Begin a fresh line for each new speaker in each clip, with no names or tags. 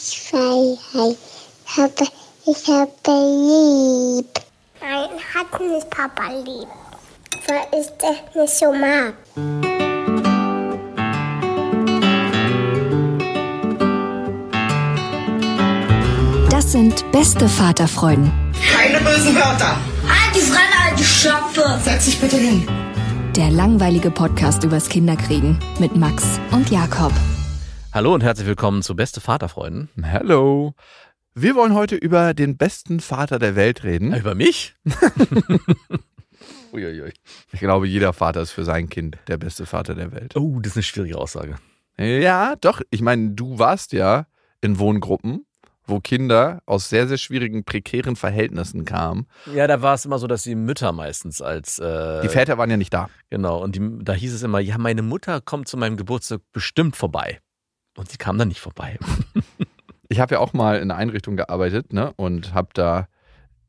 Freiheit. Ich habe, ich habe lieb. Nein, hat nicht Papa lieb. Weil ich das nicht so mag.
Das sind beste Vaterfreuden.
Keine bösen Wörter.
Halt die Fremde, alte Schöpfe.
Setz dich bitte hin.
Der langweilige Podcast übers Kinderkriegen mit Max und Jakob.
Hallo und herzlich willkommen zu Beste Vaterfreuden.
Hallo. Wir wollen heute über den besten Vater der Welt reden.
Über mich? Uiuiui.
Ich glaube, jeder Vater ist für sein Kind der beste Vater der Welt.
Oh, das ist eine schwierige Aussage.
Ja, doch. Ich meine, du warst ja in Wohngruppen, wo Kinder aus sehr, sehr schwierigen, prekären Verhältnissen kamen.
Ja, da war es immer so, dass die Mütter meistens als. Äh,
Die Väter waren ja nicht da.
Genau, und die, da hieß es immer: Ja, meine Mutter kommt zu meinem Geburtstag bestimmt vorbei. Und sie kam dann nicht vorbei.
Ich habe ja auch mal in einer Einrichtung gearbeitet ne, und habe da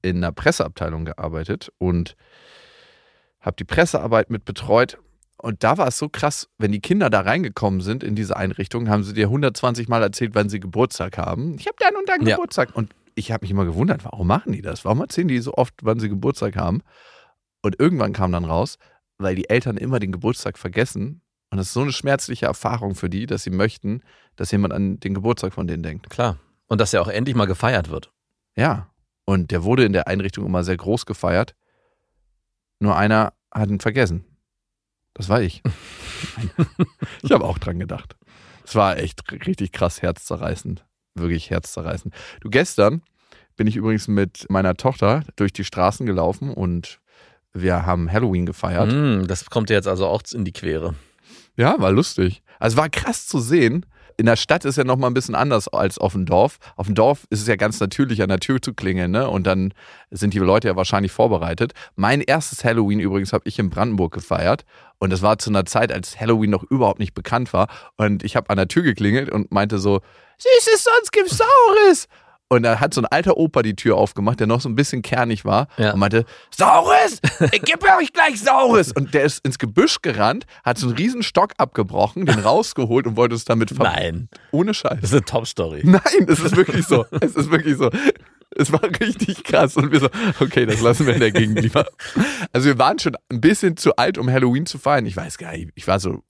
in einer Presseabteilung gearbeitet und habe die Pressearbeit mit betreut. Und da war es so krass, wenn die Kinder da reingekommen sind in diese Einrichtung, haben sie dir 120 Mal erzählt, wann sie Geburtstag haben. Ich habe dann und dann
Ja.
Geburtstag. Und ich habe mich immer gewundert, warum machen die das? Warum erzählen die so oft, wann sie Geburtstag haben? Und irgendwann kam dann raus, weil die Eltern immer den Geburtstag vergessen. Und das ist so eine schmerzliche Erfahrung für die, dass sie möchten, dass jemand an den Geburtstag von denen denkt.
Klar. Und dass er auch endlich mal gefeiert wird.
Ja. Und der wurde in der Einrichtung immer sehr groß gefeiert. Nur einer hat ihn vergessen. Das war ich. ich habe auch dran gedacht. Es war echt richtig krass herzzerreißend. Wirklich herzzerreißend. Du, gestern bin ich übrigens mit meiner Tochter durch die Straßen gelaufen und wir haben Halloween gefeiert.
Mm, das kommt dir jetzt also auch in die Quere.
Ja, war lustig. Also war krass zu sehen. In der Stadt ist ja noch mal ein bisschen anders als auf dem Dorf. Auf dem Dorf ist es ja ganz natürlich, an der Tür zu klingeln, ne? Und dann sind die Leute ja wahrscheinlich vorbereitet. Mein erstes Halloween übrigens habe ich in Brandenburg gefeiert. Und das war zu einer Zeit, als Halloween noch überhaupt nicht bekannt war. Und ich habe an der Tür geklingelt und meinte so, Süßes, sonst gibt's Saures. Und da hat so ein alter Opa die Tür aufgemacht, der noch so ein bisschen kernig war
Ja.
und meinte, Saures, ich gebe euch gleich Saures. Und der ist ins Gebüsch gerannt, hat so einen riesen Stock abgebrochen, den rausgeholt und wollte es damit ver
Nein.
Ohne Scheiß.
Das ist eine Top-Story.
Nein, es ist wirklich so. Es ist wirklich so. Es war richtig krass. Und wir so, okay, das lassen wir in der Gegend lieber. Also wir waren schon ein bisschen zu alt, um Halloween zu feiern. Ich weiß gar nicht, ich war so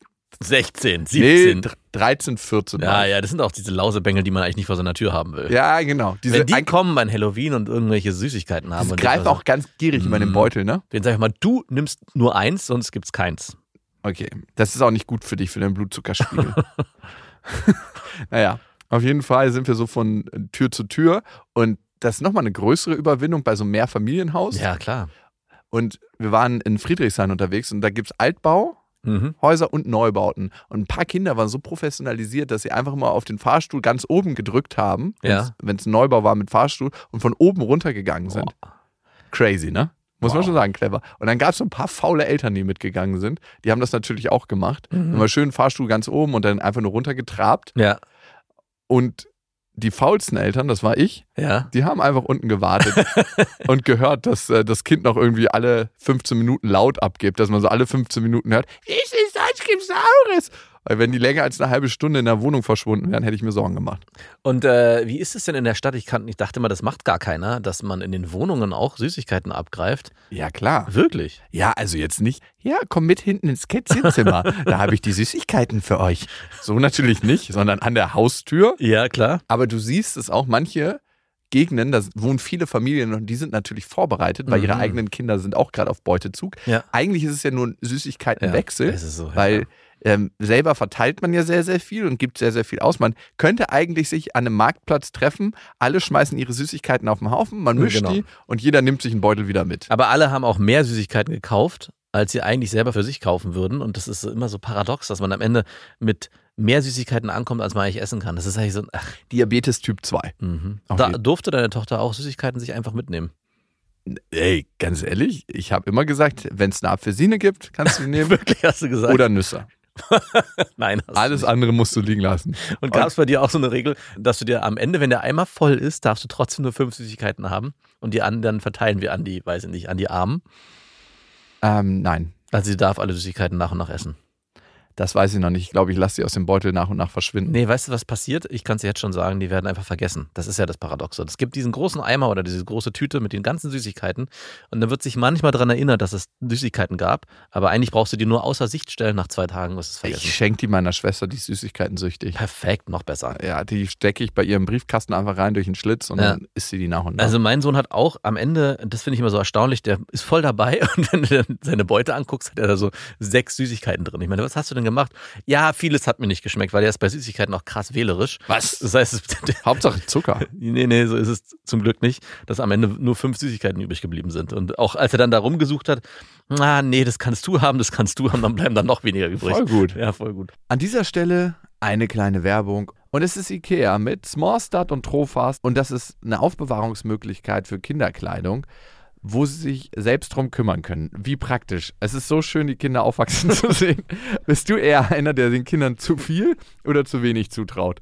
16,
nee,
17.
dr- 13, 14.
ja, ja, das sind auch diese Lausebengel, die man eigentlich nicht vor seiner Tür haben will.
ja, genau. Diese,
Wenn die kommen an Halloween und irgendwelche Süßigkeiten haben.
die greifen auch ganz gierig in den
Mm.
Beutel, ne?
Den sag ich mal, du nimmst nur eins, sonst gibt's keins.
Okay, das ist auch nicht gut für dich, für deinen Blutzuckerspiegel. naja, auf jeden Fall sind wir so von Tür zu Tür und das ist nochmal eine größere Überwindung bei so einem Mehrfamilienhaus.
Ja, klar.
Und wir waren in Friedrichshain unterwegs und da gibt es Altbau,
Mhm.
Häuser und Neubauten. Und ein paar Kinder waren so professionalisiert, dass sie einfach mal auf den Fahrstuhl ganz oben gedrückt haben,
Ja.
wenn es ein Neubau war mit Fahrstuhl und von oben runtergegangen sind. Crazy, ne? Muss man
Wow.
schon sagen, clever. Und dann gab es so ein paar faule Eltern, die mitgegangen sind. Die haben das natürlich auch gemacht. Immer schön Fahrstuhl ganz oben und dann einfach nur runtergetrabt.
Ja,
Und die faulsten Eltern, das war ich,
ja.
die haben einfach unten gewartet und gehört, dass äh, das Kind noch irgendwie alle 15 Minuten laut abgibt, dass man so alle 15 Minuten hört, ich ist gibt's Saures. Weil wenn die länger als eine halbe Stunde in der Wohnung verschwunden wären, hätte ich mir Sorgen gemacht.
Und äh, wie ist es denn in der Stadt? Ich, kann, ich dachte mal, das macht gar keiner, dass man in den Wohnungen auch Süßigkeiten abgreift.
Ja, klar.
Wirklich?
Ja, also jetzt nicht, ja, komm mit hinten ins Kätzchenzimmer, da habe ich die Süßigkeiten für euch. So natürlich nicht, sondern an der Haustür.
Ja, klar.
Aber du siehst es auch, manche Gegenden, da wohnen viele Familien und die sind natürlich vorbereitet, weil ihre
Mhm.
eigenen Kinder sind auch gerade auf Beutezug.
Ja.
Eigentlich ist es ja nur ein Süßigkeitenwechsel,
Ja, so, ja.
Ähm, selber verteilt man ja sehr, sehr viel und gibt sehr, sehr viel aus. Man könnte eigentlich sich an einem Marktplatz treffen, alle schmeißen ihre Süßigkeiten auf den Haufen, man mischt
genau.
die und jeder nimmt sich einen Beutel wieder mit.
Aber alle haben auch mehr Süßigkeiten gekauft, als sie eigentlich selber für sich kaufen würden. Und das ist immer so paradox, dass man am Ende mit mehr Süßigkeiten ankommt, als man eigentlich essen kann. Das ist eigentlich so ein. Ach,
Diabetes Typ 2.
mhm. Da durfte deine Tochter auch Süßigkeiten sich einfach mitnehmen.
Ey, ganz ehrlich, ich habe immer gesagt, wenn es eine Apfelsine gibt, kannst du die nehmen.
Wirklich, hast du gesagt?
Oder Nüsse.
Nein,
Alles andere musst du liegen lassen.
Und gab es bei dir auch so eine Regel, dass du dir am Ende, wenn der Eimer voll ist, darfst du trotzdem nur fünf Süßigkeiten haben und die anderen verteilen wir an die, weiß ich nicht, an die Armen.
Ähm, nein.
Also sie darf alle Süßigkeiten nach und nach essen.
Das weiß ich noch nicht. Ich glaube, ich lasse sie aus dem Beutel nach und nach verschwinden.
Nee, weißt du, was passiert? Ich kann es dir jetzt schon sagen, die werden einfach vergessen. Das ist ja das Paradoxe. Es gibt diesen großen Eimer oder diese große Tüte mit den ganzen Süßigkeiten und dann wird sich manchmal daran erinnert, dass es Süßigkeiten gab, aber eigentlich brauchst du die nur außer Sicht stellen nach zwei Tagen, du es vergessen.
Ich schenke die meiner Schwester, die ist Süßigkeiten süchtig.
Perfekt, noch besser.
Ja, die stecke ich bei ihrem Briefkasten einfach rein durch den Schlitz und
Ja.
dann isst sie die nach und nach.
Also mein Sohn hat auch am Ende, das finde ich immer so erstaunlich, der ist voll dabei und wenn du dann seine Beute anguckst, hat er da so sechs Süßigkeiten drin. Ich meine, was hast du denn gemacht? Ja, vieles hat mir nicht geschmeckt, weil er ist bei Süßigkeiten auch krass wählerisch.
Was?
Das heißt, es,
Hauptsache Zucker.
nee, nee, so ist es zum Glück nicht, dass am Ende nur fünf Süßigkeiten übrig geblieben sind. Und auch als er dann da rumgesucht hat, ah, nee, das kannst du haben, das kannst du haben, dann bleiben dann noch weniger übrig.
Voll gut.
Ja, voll gut.
An dieser Stelle eine kleine Werbung. Und es ist Ikea mit Smallstart und Trofast. Und das ist eine Aufbewahrungsmöglichkeit für Kinderkleidung, wo sie sich selbst drum kümmern können. Wie praktisch. Es ist so schön, die Kinder aufwachsen zu sehen. Bist du eher einer, der den Kindern zu viel oder zu wenig zutraut?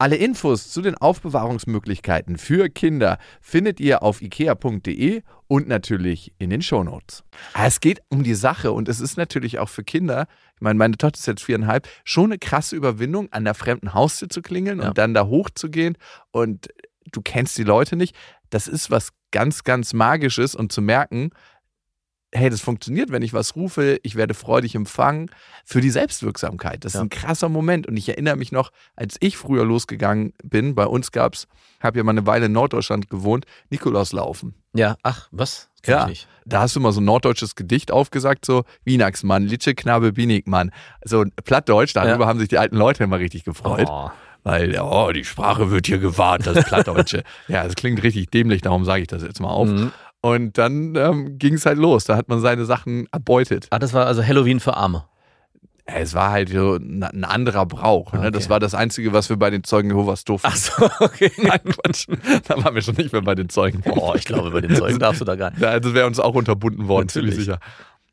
Alle Infos zu den Aufbewahrungsmöglichkeiten für Kinder findet ihr auf ikea.de und natürlich in den Shownotes. Ah, Es geht um die Sache und es ist natürlich auch für Kinder, ich meine, meine Tochter ist jetzt viereinhalb, schon eine krasse Überwindung, an der fremden Haustür zu klingeln
Ja.
und dann da hochzugehen und du kennst die Leute nicht. Das ist was ganz, ganz Magisches und zu merken, hey, das funktioniert, wenn ich was rufe, ich werde freudig empfangen, für die Selbstwirksamkeit. Das ist
Ja.
ein krasser Moment. Und ich erinnere mich noch, als ich früher losgegangen bin, bei uns gab es, habe ja mal eine Weile in Norddeutschland gewohnt, Nikolauslaufen.
Ja, ach, was? Kenn
Ja. Da hast du mal so ein norddeutsches Gedicht aufgesagt, so Wienaxmann, Litsche, Knabe, Binigmann. So Plattdeutsch, darüber haben sich die alten Leute immer richtig gefreut.
Oh.
Weil, oh, die Sprache wird hier gewahrt, das Plattdeutsche. ja, das klingt richtig dämlich, darum sage ich das jetzt mal auf.
Mhm.
Und dann ähm, ging es halt los. Da hat man seine Sachen erbeutet.
Ah, das war also Halloween für Arme.
Ja, Es war halt so ein, anderer Brauch. Ne?
Okay.
Das war das Einzige, was wir bei den Zeugen Jehovas durften.
Ach so, okay.
Nein, Quatsch. Da waren wir schon nicht mehr bei den Zeugen.
Oh, ich glaube, bei den Zeugen darfst du da gar nicht.
Das wäre uns auch unterbunden worden,
Natürlich.
ziemlich sicher.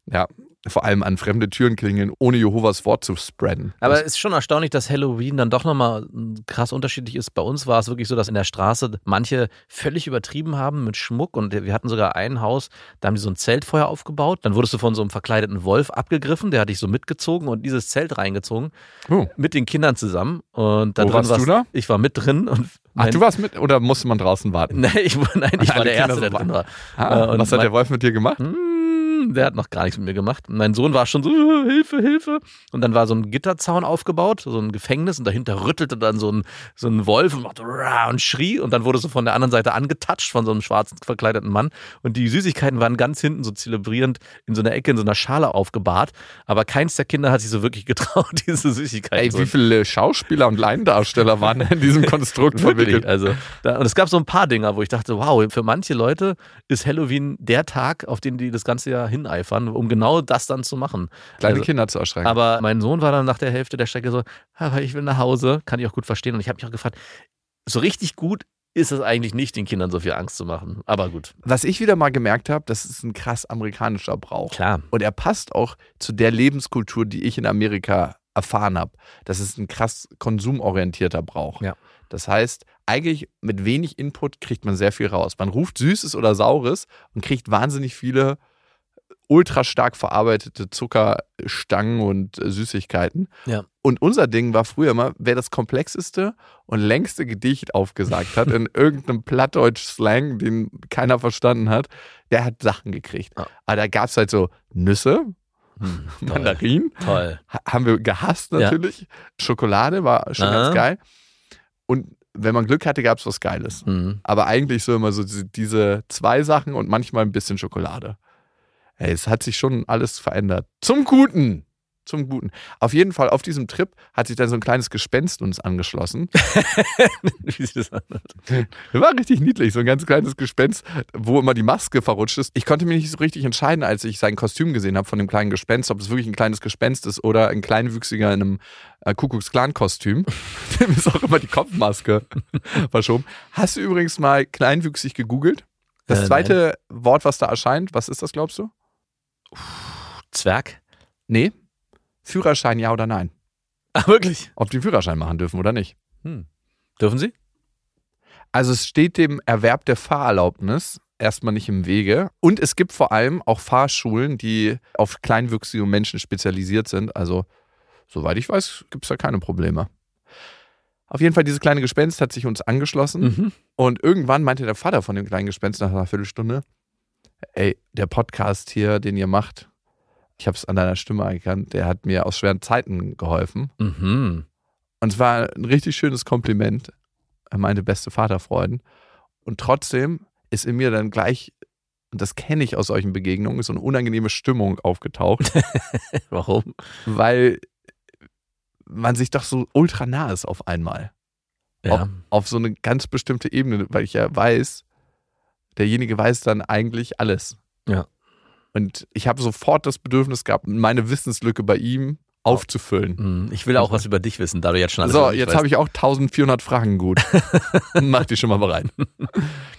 Ja, vor allem an fremde Türen klingeln, ohne Jehovas Wort zu spreaden.
Aber es ist schon erstaunlich, dass Halloween dann doch nochmal krass unterschiedlich ist. Bei uns war es wirklich so, dass in der Straße manche völlig übertrieben haben mit Schmuck und wir hatten sogar ein Haus, da haben die so ein Zeltfeuer aufgebaut. Dann wurdest du von so einem verkleideten Wolf abgegriffen, der hat dich so mitgezogen und dieses Zelt reingezogen
Oh.
mit den Kindern zusammen. Und da
Wo
drin
warst du da?
Ich war mit drin und
Ach, du warst mit oder musste man draußen warten?
Nein, ich, war- nein, ich war der Erste, der drin war.
Ah,
Äh, und
was hat der Wolf mit dir gemacht?
Hm, der hat noch gar nichts mit mir gemacht. Mein Sohn war schon so, "Äh, Hilfe, Hilfe. Und dann war so ein Gitterzaun aufgebaut, so ein Gefängnis und dahinter rüttelte dann so ein, so ein Wolf und machte und schrie und dann wurde so von der anderen Seite angetatscht von so einem schwarzen verkleideten Mann und die Süßigkeiten waren ganz hinten so zelebrierend in so einer Ecke in so einer Schale aufgebahrt, aber keins der Kinder hat sich so wirklich getraut, diese Süßigkeiten
Ey, wie viele Schauspieler und Laiendarsteller waren in diesem Konstrukt verwickelt?
also da, und es gab so ein paar Dinger, wo ich dachte, wow, für manche Leute ist Halloween der Tag, auf den die das ganze Jahr hineifern, um genau das dann zu machen.
Kleine
Also,
Kinder zu erschrecken.
Aber mein Sohn war dann nach der Hälfte der Strecke so, aber ich will nach Hause, kann ich auch gut verstehen. Und ich habe mich auch gefragt, so richtig gut ist es eigentlich nicht, den Kindern so viel Angst zu machen. Aber gut,
Was ich wieder mal gemerkt habe, das ist ein krass amerikanischer Brauch.
klar.
Und er passt auch zu der Lebenskultur, die ich in Amerika erfahren habe. Das ist ein krass konsumorientierter Brauch.
Ja.
Das heißt, eigentlich mit wenig Input kriegt man sehr viel raus. Man ruft Süßes oder Saures und kriegt wahnsinnig viele ultra stark verarbeitete Zuckerstangen und äh, Süßigkeiten.
Ja.
Und unser Ding war früher immer, wer das komplexeste und längste Gedicht aufgesagt hat, in irgendeinem Plattdeutsch-Slang, den keiner verstanden hat, der hat Sachen gekriegt.
Ja.
Aber da gab es halt so Nüsse,
Hm.
Mandarinen,
toll.
ha- haben wir gehasst
Ja.
natürlich. Schokolade war schon
Aha.
ganz geil. Und wenn man Glück hatte, gab es was Geiles.
Mhm.
Aber eigentlich so immer so diese zwei Sachen und manchmal ein bisschen Schokolade. Ey, es hat sich schon alles verändert. Zum Guten. Zum Guten. Auf jeden Fall, auf diesem Trip hat sich dann so ein kleines Gespenst uns angeschlossen.
Wie sich das anhört.
War richtig niedlich, so ein ganz kleines Gespenst, wo immer die Maske verrutscht ist. Ich konnte mich nicht so richtig entscheiden, als ich sein Kostüm gesehen habe von dem kleinen Gespenst, ob es wirklich ein kleines Gespenst ist oder ein Kleinwüchsiger in einem äh, Kuckucks-Clan-Kostüm. Dem ist auch immer die Kopfmaske verschoben. Hast du übrigens mal kleinwüchsig gegoogelt? Das
Äh,
zweite Wort, was da erscheint, was ist das, glaubst du?
Zwerg?
Nee. Führerschein, ja oder nein?
Ah, wirklich?
Ob die einen Führerschein machen dürfen oder nicht.
Hm. Dürfen Sie?
Also es steht dem Erwerb der Fahrerlaubnis erstmal nicht im Wege. Und es gibt vor allem auch Fahrschulen, die auf kleinwüchsige Menschen spezialisiert sind. Also, soweit ich weiß, gibt es da keine Probleme. Auf jeden Fall, dieses kleine Gespenst hat sich uns angeschlossen.
Mhm.
Und irgendwann meinte der Vater von dem kleinen Gespenst nach einer Viertelstunde, ey, der Podcast hier, den ihr macht, ich habe es an deiner Stimme erkannt, der hat mir aus schweren Zeiten geholfen.
Mhm.
Und es war ein richtig schönes Kompliment. Er meinte beste Vaterfreuden. Und trotzdem ist in mir dann gleich, und das kenne ich aus solchen Begegnungen, so eine unangenehme Stimmung aufgetaucht,
Warum?
weil man sich doch so ultra nah ist auf einmal.
Ja.
Auf so eine ganz bestimmte Ebene, weil ich ja weiß, derjenige weiß dann eigentlich alles.
Ja.
Und ich habe sofort das Bedürfnis gehabt, meine Wissenslücke bei ihm aufzufüllen.
Hm, Ich will auch was über dich wissen, da du jetzt schon alles
So, jetzt habe ich auch 1400 Fragen gut. Mach die schon mal bereit.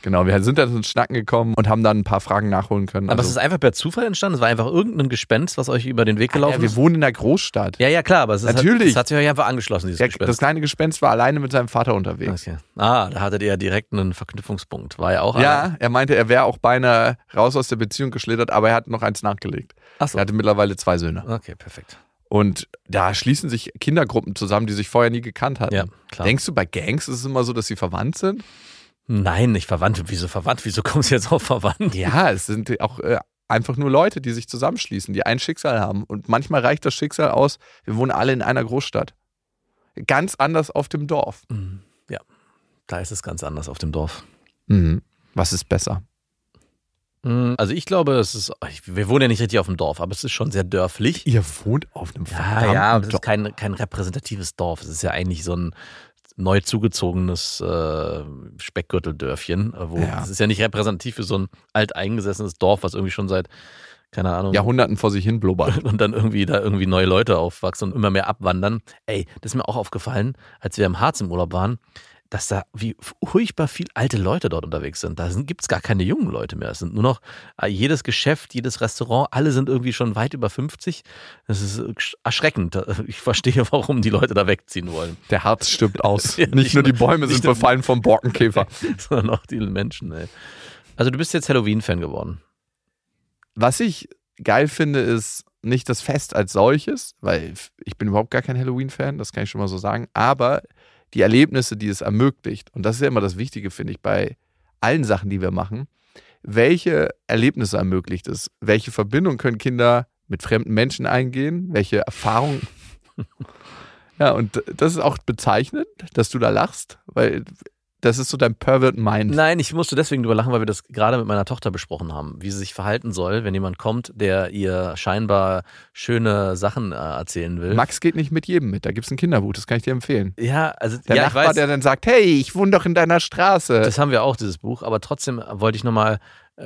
genau, wir sind dann ins Schnacken gekommen und haben dann ein paar Fragen nachholen können.
Aber es
Also-
ist einfach per Zufall entstanden? Es war einfach irgendein Gespenst, was euch über den Weg gelaufen
ja, wir
ist?
wohnen in der Großstadt.
Ja, ja, klar, aber es ist
Natürlich.
Halt, es hat sich euch einfach angeschlossen, dieses
Ja,
Gespenst.
das kleine Gespenst war alleine mit seinem Vater unterwegs.
Okay. Ah, da hattet ihr ja direkt einen Verknüpfungspunkt. War ja auch
Ja, er meinte, er wäre auch beinahe raus aus der Beziehung geschlittert, aber er hat noch eins nachgelegt.
Achso.
Er hatte mittlerweile zwei Söhne.
Okay, perfekt.
Und da schließen sich Kindergruppen zusammen, die sich vorher nie gekannt hatten.
Ja, klar.
Denkst du, bei Gangs ist es immer so, dass sie verwandt sind?
Nein, nicht verwandt. Wieso verwandt? Wieso kommst du jetzt auf verwandt?
Ja, es sind auch äh, einfach nur Leute, die sich zusammenschließen, die ein Schicksal haben. Und manchmal reicht das Schicksal aus, wir wohnen alle in einer Großstadt. Ganz anders auf dem Dorf.
Hm, Ja, da ist es ganz anders auf dem Dorf.
Mhm. Was ist besser?
Hm, Also ich glaube, es ist, wir wohnen ja nicht richtig auf dem Dorf, aber es ist schon sehr dörflich.
Ihr wohnt auf einem
Ja, ja, es ist kein, kein repräsentatives Dorf. Es ist ja eigentlich so ein neu zugezogenes äh, Speckgürteldörfchen. äh, Wo,
Ja.
Es ist ja nicht repräsentativ für so ein alteingesessenes Dorf, was irgendwie schon seit, keine Ahnung,
Jahrhunderten vor sich hin blubbert.
und dann irgendwie da irgendwie neue Leute aufwachsen und immer mehr abwandern. Ey, das ist mir auch aufgefallen, als wir im Harz im Urlaub waren, dass da wie furchtbar viel alte Leute dort unterwegs sind. Da gibt es gar keine jungen Leute mehr. Es sind nur noch äh, jedes Geschäft, jedes Restaurant, alle sind irgendwie schon weit über 50. Das ist äh, erschreckend. Ich verstehe, warum die Leute da wegziehen wollen.
Der Harz stirbt aus.
Ja,
nicht,
nicht
nur die Bäume sind befallen vom Borkenkäfer.
Sondern auch die Menschen, ey. Also du bist jetzt Halloween-Fan geworden.
Was ich geil finde, ist nicht das Fest als solches, weil ich bin überhaupt gar kein Halloween-Fan, das kann ich schon mal so sagen, aber die Erlebnisse, die es ermöglicht. Und das ist ja immer das Wichtige, finde ich, bei allen Sachen, die wir machen. Welche Erlebnisse ermöglicht es? Welche Verbindung können Kinder mit fremden Menschen eingehen? Welche Erfahrungen? ja, und das ist auch bezeichnend, dass du da lachst, weil das ist so dein Pervert Mind.
Nein, ich musste deswegen drüber lachen, weil wir das gerade mit meiner Tochter besprochen haben, wie sie sich verhalten soll, wenn jemand kommt, der ihr scheinbar schöne Sachen äh, erzählen will.
Max geht nicht mit jedem mit, da gibt es ein Kinderbuch, das kann ich dir empfehlen.
ja, also
Der
ja,
Nachbar,
weiß,
der dann sagt, hey, ich wohne doch in deiner Straße.
das haben wir auch, dieses Buch, aber trotzdem wollte ich nochmal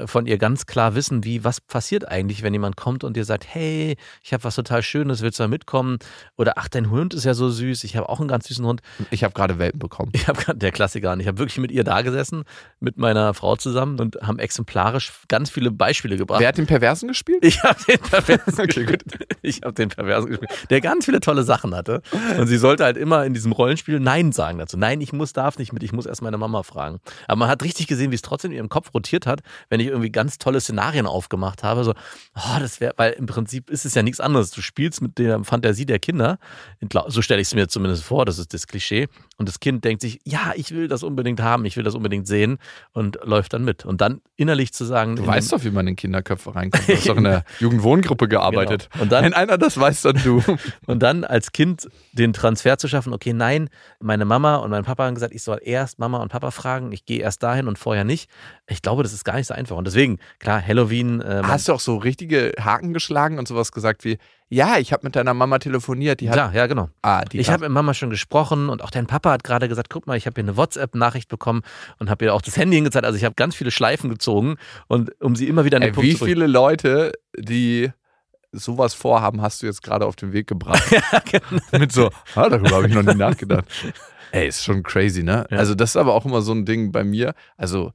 von ihr ganz klar wissen, wie, was passiert eigentlich, wenn jemand kommt und dir sagt, hey, ich habe was total Schönes, willst du mal mitkommen? Oder ach, dein Hund ist ja so süß, ich habe auch einen ganz süßen Hund.
ich habe gerade Welpen bekommen.
Ich habe der Klassiker. Ich habe wirklich mit ihr da gesessen, mit meiner Frau zusammen und haben exemplarisch ganz viele Beispiele gebracht.
Wer hat den Perversen gespielt?
Ich habe den Perversen
Okay,
gespielt. Ich habe den Perversen gespielt, der ganz viele tolle Sachen hatte. Und sie sollte halt immer in diesem Rollenspiel Nein sagen dazu. Nein, ich muss, darf nicht mit, ich muss erst meine Mama fragen. Aber man hat richtig gesehen, wie es trotzdem in ihrem Kopf rotiert hat, wenn wenn ich irgendwie ganz tolle Szenarien aufgemacht habe, so, oh, das wäre, weil im Prinzip ist es ja nichts anderes. Du spielst mit der Fantasie der Kinder, so stelle ich es mir zumindest vor, das ist das Klischee. Und das Kind denkt sich, ja, ich will das unbedingt haben, ich will das unbedingt sehen und läuft dann mit. Und dann innerlich zu sagen,
Du weißt doch, wie man in Kinderköpfe reinkommt. Du hast doch in der Jugendwohngruppe gearbeitet.
Genau. Und dann-
Wenn einer das weiß, dann du.
Und dann als Kind den Transfer zu schaffen, okay, nein, meine Mama und mein Papa haben gesagt, ich soll erst Mama und Papa fragen, ich gehe erst dahin und vorher nicht. Ich glaube, das ist gar nicht so einfach. Und deswegen, klar, Halloween. Äh,
Hast du auch so richtige Haken geschlagen und sowas gesagt wie, ja, ich habe mit deiner Mama telefoniert, die hat.
Klar, ja, genau.
Ah, die
ich habe mit Mama schon gesprochen und auch dein Papa hat gerade gesagt, guck mal, ich habe hier eine WhatsApp-Nachricht bekommen und habe ihr auch das Handy hingezeigt. Also ich habe ganz viele Schleifen gezogen und um sie immer wieder an den
Ey,
Punkt
wie
zu bringen.
viele Leute, die sowas vorhaben, hast du jetzt gerade auf den Weg gebracht?
genau.
Mit so, ah, darüber habe ich noch nie nachgedacht. Ey, ist schon crazy, ne?
Ja.
Also, das ist aber auch immer so ein Ding bei mir. Also,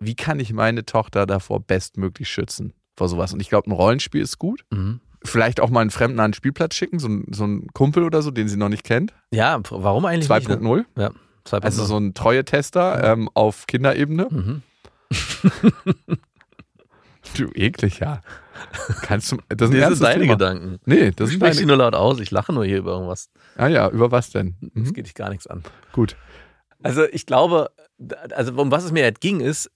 wie kann ich meine Tochter davor bestmöglich schützen? Vor sowas. Und ich glaube, ein Rollenspiel ist gut.
Mhm.
Vielleicht auch mal einen Fremden an den Spielplatz schicken, so, ein- so einen Kumpel oder so, den sie noch nicht kennt.
Ja, warum eigentlich nicht?
2.0.
Ne? Ja, 2.0.
Also so ein Treue-Tester ähm, auf Kinderebene.
Mhm.
Du eklig, ja. Kannst du. Das
Nee, das sind deine
Thema.
Gedanken.
Nee, das ist
sprichst sie nur laut aus. Ich lache nur hier über irgendwas.
Ah ja, über was denn?
Das
Mhm.
geht dich gar nichts an.
Gut.
Also ich glaube, also um was es mir halt ging ist,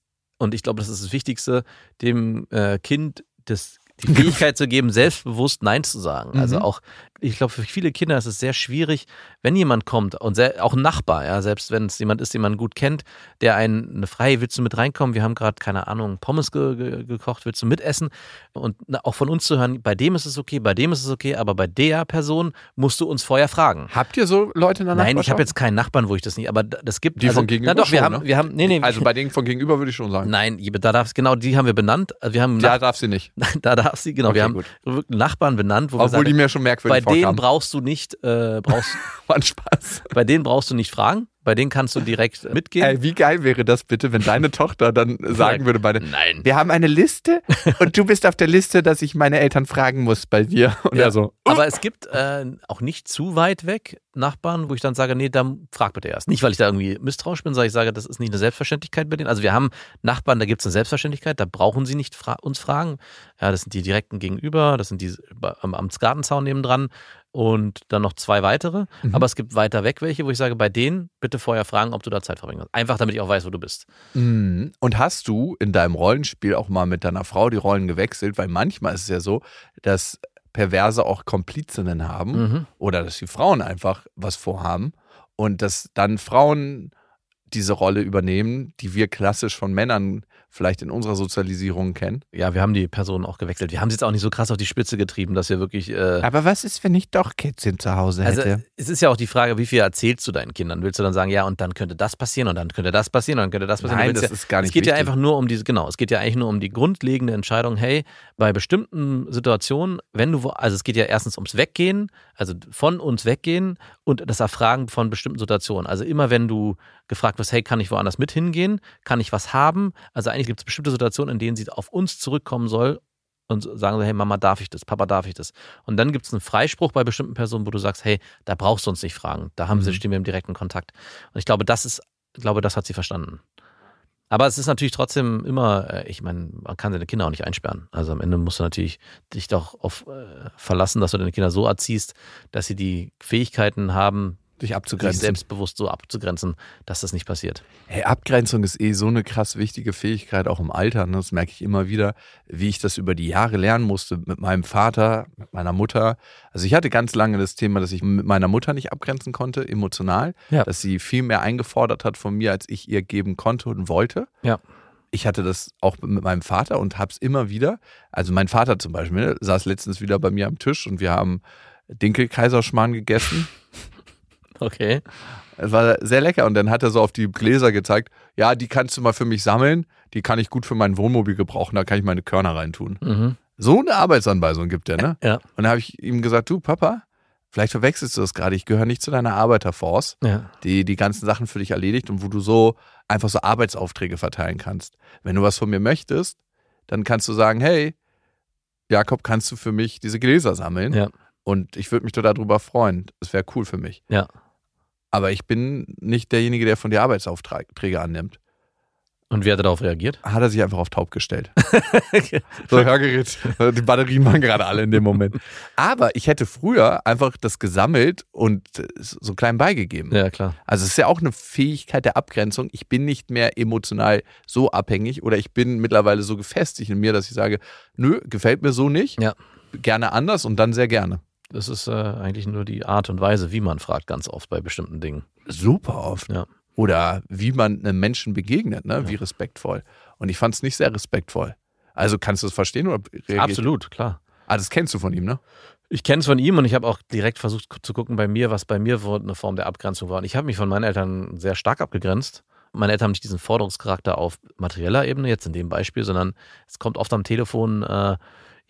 und ich glaube, das ist das Wichtigste, dem äh, Kind das, die Fähigkeit zu geben, selbstbewusst Nein zu sagen. Also
Mhm.
auch, ich glaube, für viele Kinder ist es sehr schwierig, wenn jemand kommt und sehr, auch ein Nachbar, ja, selbst wenn es jemand ist, den man gut kennt, der einen eine freie, willst du mit reinkommen? Wir haben gerade, keine Ahnung, Pommes ge ge gekocht, willst du mitessen? Und auch von uns zu hören, bei dem ist es okay, bei dem ist es okay, aber bei der Person musst du uns vorher fragen.
Habt ihr so Leute in der
Nein, ich habe jetzt keinen Nachbarn, wo ich das nicht, aber das gibt
Die
also,
von gegenüber
Na doch, wir
schon,
haben,
ne?
wir haben, nee, nee,
Also bei denen von gegenüber würde ich schon sagen.
nein, da darf genau, die haben wir benannt. Also Wir haben
Da darf sie nicht.
Da darf sie, genau,
Okay,
wir haben
gut.
Nachbarn benannt, wo wir
Obwohl die
sagen,
mir schon
bei
merkwürdig
denen
vorkamen.
brauchst du nicht, äh, brauchst,
War Spaß.
bei denen brauchst du nicht fragen, bei denen kannst du direkt mitgehen.
Ey, wie geil wäre das bitte, wenn deine Tochter dann sagen würde bei der,
Nein.
wir haben eine Liste und du bist auf der Liste, dass ich meine Eltern fragen muss bei dir. Und
Ja.
er so,
Aber es gibt äh, auch nicht zu weit weg Nachbarn, wo ich dann sage, nee, dann frag bitte erst. Nicht, weil ich da irgendwie misstrauisch bin, sondern ich sage, das ist nicht eine Selbstverständlichkeit bei denen. Also wir haben Nachbarn, da gibt es eine Selbstverständlichkeit, da brauchen sie nicht fra uns fragen. Ja, das sind die direkten gegenüber, das sind die bei- am Amtsgartenzaun nebendran und dann noch zwei weitere.
Mhm.
Aber es gibt weiter weg welche, wo ich sage, bei denen bitte vorher fragen, ob du da Zeit verbringen kannst. Einfach, damit ich auch weiß, wo du bist.
Mhm. Und hast du in deinem Rollenspiel auch mal mit deiner Frau die Rollen gewechselt? Weil manchmal ist es ja so, dass Perverse auch Komplizinnen haben
Mhm.
oder dass die Frauen einfach was vorhaben und dass dann Frauen diese Rolle übernehmen, die wir klassisch von Männern vielleicht in unserer Sozialisierung kennen.
Ja, wir haben die Personen auch gewechselt. Wir haben sie jetzt auch nicht so krass auf die Spitze getrieben, dass wir wirklich. Äh,
Aber was ist, wenn ich doch Kätzchen zu Hause
Also
hätte?
es ist ja auch die Frage, wie viel erzählst du deinen Kindern? Willst du dann sagen, ja, und dann könnte das passieren und dann könnte das passieren und dann könnte das passieren?
Nein, das
ja,
ist gar nicht
Es geht ja
wichtig.
einfach nur um diese, genau, es geht ja eigentlich nur um die grundlegende Entscheidung, hey, bei bestimmten Situationen, wenn du, wo, also es geht ja erstens ums Weggehen, also von uns weggehen und das Erfragen von bestimmten Situationen. Also immer wenn du gefragt wirst, hey, kann ich woanders mit hingehen? Kann ich was haben? Also eigentlich gibt es bestimmte Situationen, in denen sie auf uns zurückkommen soll und sagen so, hey Mama, darf ich das? Papa, darf ich das? Und dann gibt es einen Freispruch bei bestimmten Personen, wo du sagst, hey, da brauchst du uns nicht fragen. Da haben sie,
Mhm.
stehen wir im direkten Kontakt. Und ich glaube, das ist, ich glaube, das hat sie verstanden. Aber es ist natürlich trotzdem immer, äh, ich meine, man kann seine Kinder auch nicht einsperren. Also am Ende musst du natürlich dich doch auf äh, verlassen, dass du deine Kinder so erziehst, dass sie die Fähigkeiten haben,
Dich
sich
abzugrenzen.
selbstbewusst so abzugrenzen, dass das nicht passiert.
Hey, Abgrenzung ist eh so eine krass wichtige Fähigkeit, auch im Alter. Ne? Das merke ich immer wieder, wie ich das über die Jahre lernen musste mit meinem Vater, mit meiner Mutter. Also ich hatte ganz lange das Thema, dass ich mit meiner Mutter nicht abgrenzen konnte, emotional.
Ja.
Dass sie viel mehr eingefordert hat von mir, als ich ihr geben konnte und wollte.
Ja.
Ich hatte das auch mit meinem Vater und habe es immer wieder. Also mein Vater zum Beispiel saß letztens wieder bei mir am Tisch und wir haben Dinkelkaiserschmarrn gegessen.
Okay.
Es war sehr lecker und dann hat er so auf die Gläser gezeigt, ja, die kannst du mal für mich sammeln, die kann ich gut für mein Wohnmobil gebrauchen, da kann ich meine Körner reintun.
Mhm.
So eine Arbeitsanweisung gibt er, ne?
Ja.
Und da habe ich ihm gesagt, du Papa, vielleicht verwechselst du das gerade, ich gehöre nicht zu deiner Arbeiterforce,
Ja.
die die ganzen Sachen für dich erledigt und wo du so einfach so Arbeitsaufträge verteilen kannst. Wenn du was von mir möchtest, dann kannst du sagen, hey, Jakob, kannst du für mich diese Gläser sammeln?
Ja.
Und ich würde mich total darüber freuen. Das wäre cool für mich.
Ja.
Aber ich bin nicht derjenige, der von dir Arbeitsaufträge annimmt.
Und wie hat er darauf reagiert?
Hat er sich einfach auf taub gestellt. so, Hörgerät. Die Batterien waren gerade alle in dem Moment. Aber ich hätte früher einfach das gesammelt und so klein beigegeben.
Ja, klar.
Also es ist ja auch eine Fähigkeit der Abgrenzung. Ich bin nicht mehr emotional so abhängig oder ich bin mittlerweile so gefestigt in mir, dass ich sage, nö, gefällt mir so nicht.
Ja.
Gerne anders und dann sehr gerne.
Das ist äh, eigentlich nur die Art und Weise, wie man fragt, ganz oft bei bestimmten Dingen.
Super oft.
Ja.
Oder wie man einem Menschen begegnet, ne? wie respektvoll. Und ich fand es nicht sehr respektvoll. Also kannst du es verstehen oder
Absolut, klar.
Ah, das kennst du von ihm, ne?
Ich kenne es von ihm und ich habe auch direkt versucht zu gucken bei mir, was bei mir eine Form der Abgrenzung war. Und ich habe mich von meinen Eltern sehr stark abgegrenzt. Meine Eltern haben nicht diesen Forderungscharakter auf materieller Ebene, jetzt in dem Beispiel, sondern es kommt oft am Telefon, äh,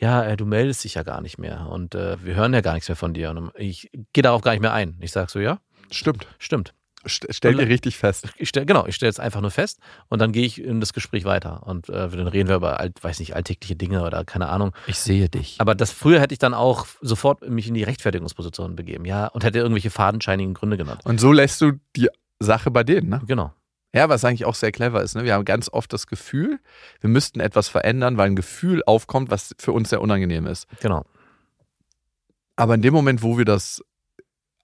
ja, äh, du meldest dich ja gar nicht mehr und äh, wir hören ja gar nichts mehr von dir. Und ich gehe darauf gar nicht mehr ein. Ich sage so, ja,
Stimmt.
stimmt.
St stell dir richtig fest.
Ich stell, genau, ich stelle es einfach nur fest und dann gehe ich in das Gespräch weiter. Und äh, dann reden wir über, alt, weiß nicht, alltägliche Dinge oder keine Ahnung.
Ich sehe dich.
Aber das früher hätte ich dann auch sofort mich in die Rechtfertigungsposition begeben, ja, und hätte irgendwelche fadenscheinigen Gründe genannt.
Und so lässt du die Sache bei denen, ne?
Genau.
Ja, was eigentlich auch sehr clever ist. Ne? Wir haben ganz oft das Gefühl, wir müssten etwas verändern, weil ein Gefühl aufkommt, was für uns sehr unangenehm ist.
Genau.
Aber in dem Moment, wo wir das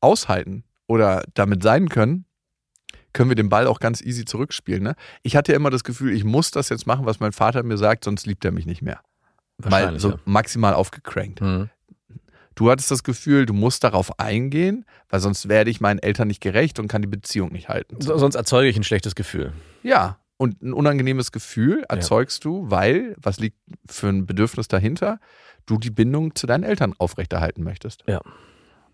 aushalten oder damit sein können, können wir den Ball auch ganz easy zurückspielen. Ne? Ich hatte ja immer das Gefühl, ich muss das jetzt machen, was mein Vater mir sagt, sonst liebt er mich nicht mehr. Mal so
ja.
maximal aufgecrankt.
Mhm.
Du hattest das Gefühl, du musst darauf eingehen, weil sonst werde ich meinen Eltern nicht gerecht und kann die Beziehung nicht halten.
So, sonst erzeuge ich ein schlechtes Gefühl.
Ja, und ein unangenehmes Gefühl erzeugst du, weil, was liegt für ein Bedürfnis dahinter, du die Bindung zu deinen Eltern aufrechterhalten möchtest.
Ja.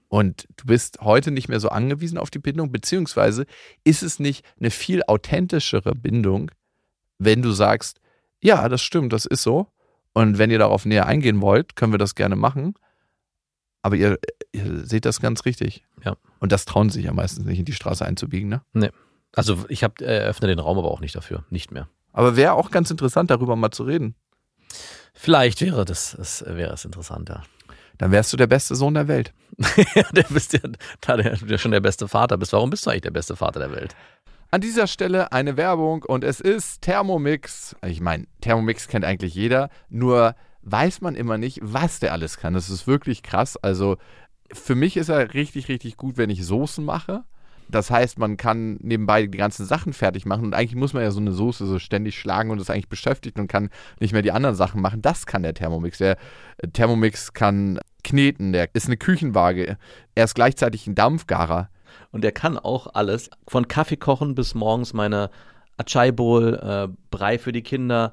Und du bist heute nicht mehr so angewiesen auf die Bindung, beziehungsweise ist es nicht eine viel authentischere Bindung, wenn du sagst, ja, das stimmt, das ist so. Und wenn ihr darauf näher eingehen wollt, können wir das gerne machen. Aber ihr, ihr seht das ganz richtig.
Ja.
Und das trauen sich ja meistens nicht in die Straße einzubiegen, ne?
Also ich habe äh, eröffne den Raum aber auch nicht dafür, nicht mehr.
Aber wäre auch ganz interessant, darüber mal zu reden.
Vielleicht wäre das, das wäre es interessanter.
Dann wärst du der beste Sohn der Welt.
Ja, der bist ja, da der, du ja schon der beste Vater bist. Warum bist du eigentlich der beste Vater der Welt?
An dieser Stelle eine Werbung und es ist Thermomix. Ich meine, Thermomix kennt eigentlich jeder, nur weiß man immer nicht, was der alles kann. Das ist wirklich krass. Also für mich ist er richtig, richtig gut, wenn ich Soßen mache. Das heißt, man kann nebenbei die ganzen Sachen fertig machen und eigentlich muss man ja so eine Soße so ständig schlagen und ist eigentlich beschäftigt und kann nicht mehr die anderen Sachen machen. Das kann der Thermomix. Der äh, Thermomix kann kneten, der ist eine Küchenwaage. Er ist gleichzeitig ein Dampfgarer.
Und der kann auch alles, von Kaffee kochen bis morgens meine Achai Bowl, äh, Brei für die Kinder,